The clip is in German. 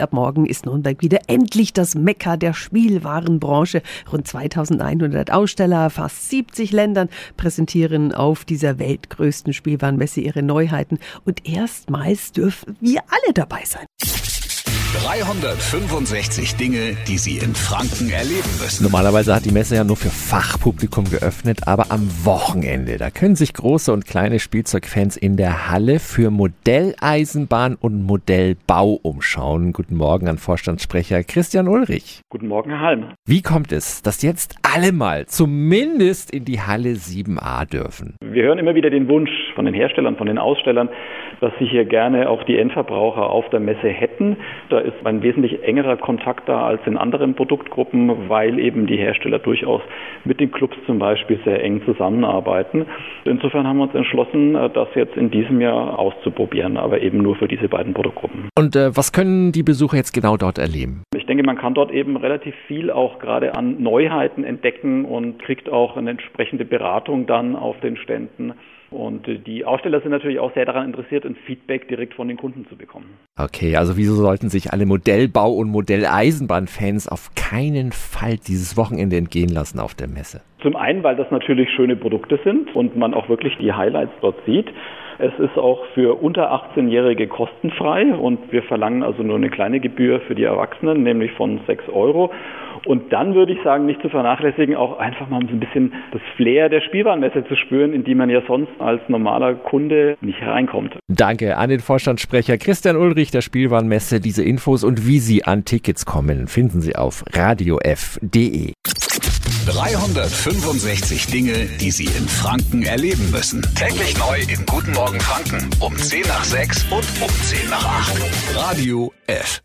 Ab morgen ist Nürnberg wieder endlich das Mekka der Spielwarenbranche. Rund 2100 Aussteller, fast 70 Ländern präsentieren auf dieser weltgrößten Spielwarenmesse ihre Neuheiten. Und erstmals dürfen wir alle dabei sein. 365 Dinge, die Sie in Franken erleben müssen. Normalerweise hat die Messe ja nur für Fachpublikum geöffnet, aber am Wochenende, da können sich große und kleine Spielzeugfans in der Halle für Modelleisenbahn und Modellbau umschauen. Guten Morgen an Vorstandssprecher Christian Ulrich. Guten Morgen, Herr Halm. Wie kommt es, dass jetzt alle mal zumindest in die Halle 7a dürfen? Wir hören immer wieder den Wunsch von den Herstellern, von den Ausstellern, dass sie hier gerne auch die Endverbraucher auf der Messe hätten. Da ist ein wesentlich engerer Kontakt da als in anderen Produktgruppen, weil eben die Hersteller durchaus mit den Clubs zum Beispiel sehr eng zusammenarbeiten. Insofern haben wir uns entschlossen, das jetzt in diesem Jahr auszuprobieren, aber eben nur für diese beiden Produktgruppen. Und äh, was können die Besucher jetzt genau dort erleben? Ich denke, man kann dort eben relativ viel auch gerade an Neuheiten entdecken und kriegt auch eine entsprechende Beratung dann auf den Ständen. Und die Aussteller sind natürlich auch sehr daran interessiert, ein Feedback direkt von den Kunden zu bekommen. Okay, also wieso sollten sich alle Modellbau- und Modelleisenbahnfans auf keinen Fall dieses Wochenende entgehen lassen auf der Messe? Zum einen, weil das natürlich schöne Produkte sind und man auch wirklich die Highlights dort sieht. Es ist auch für unter 18-Jährige kostenfrei und wir verlangen also nur eine kleine Gebühr für die Erwachsenen, nämlich von 6 Euro. Und dann würde ich sagen, nicht zu vernachlässigen, auch einfach mal so ein bisschen das Flair der Spielwarenmesse zu spüren, in die man ja sonst als normaler Kunde nicht hereinkommt. Danke an den Vorstandssprecher Christian Ulrich der Spielwarenmesse. Diese Infos und wie Sie an Tickets kommen, finden Sie auf radiof.de. 365 Dinge, die Sie in Franken erleben müssen. Täglich neu in Guten Morgen Franken um 10 nach 6 und um 10 nach 8. Radio F.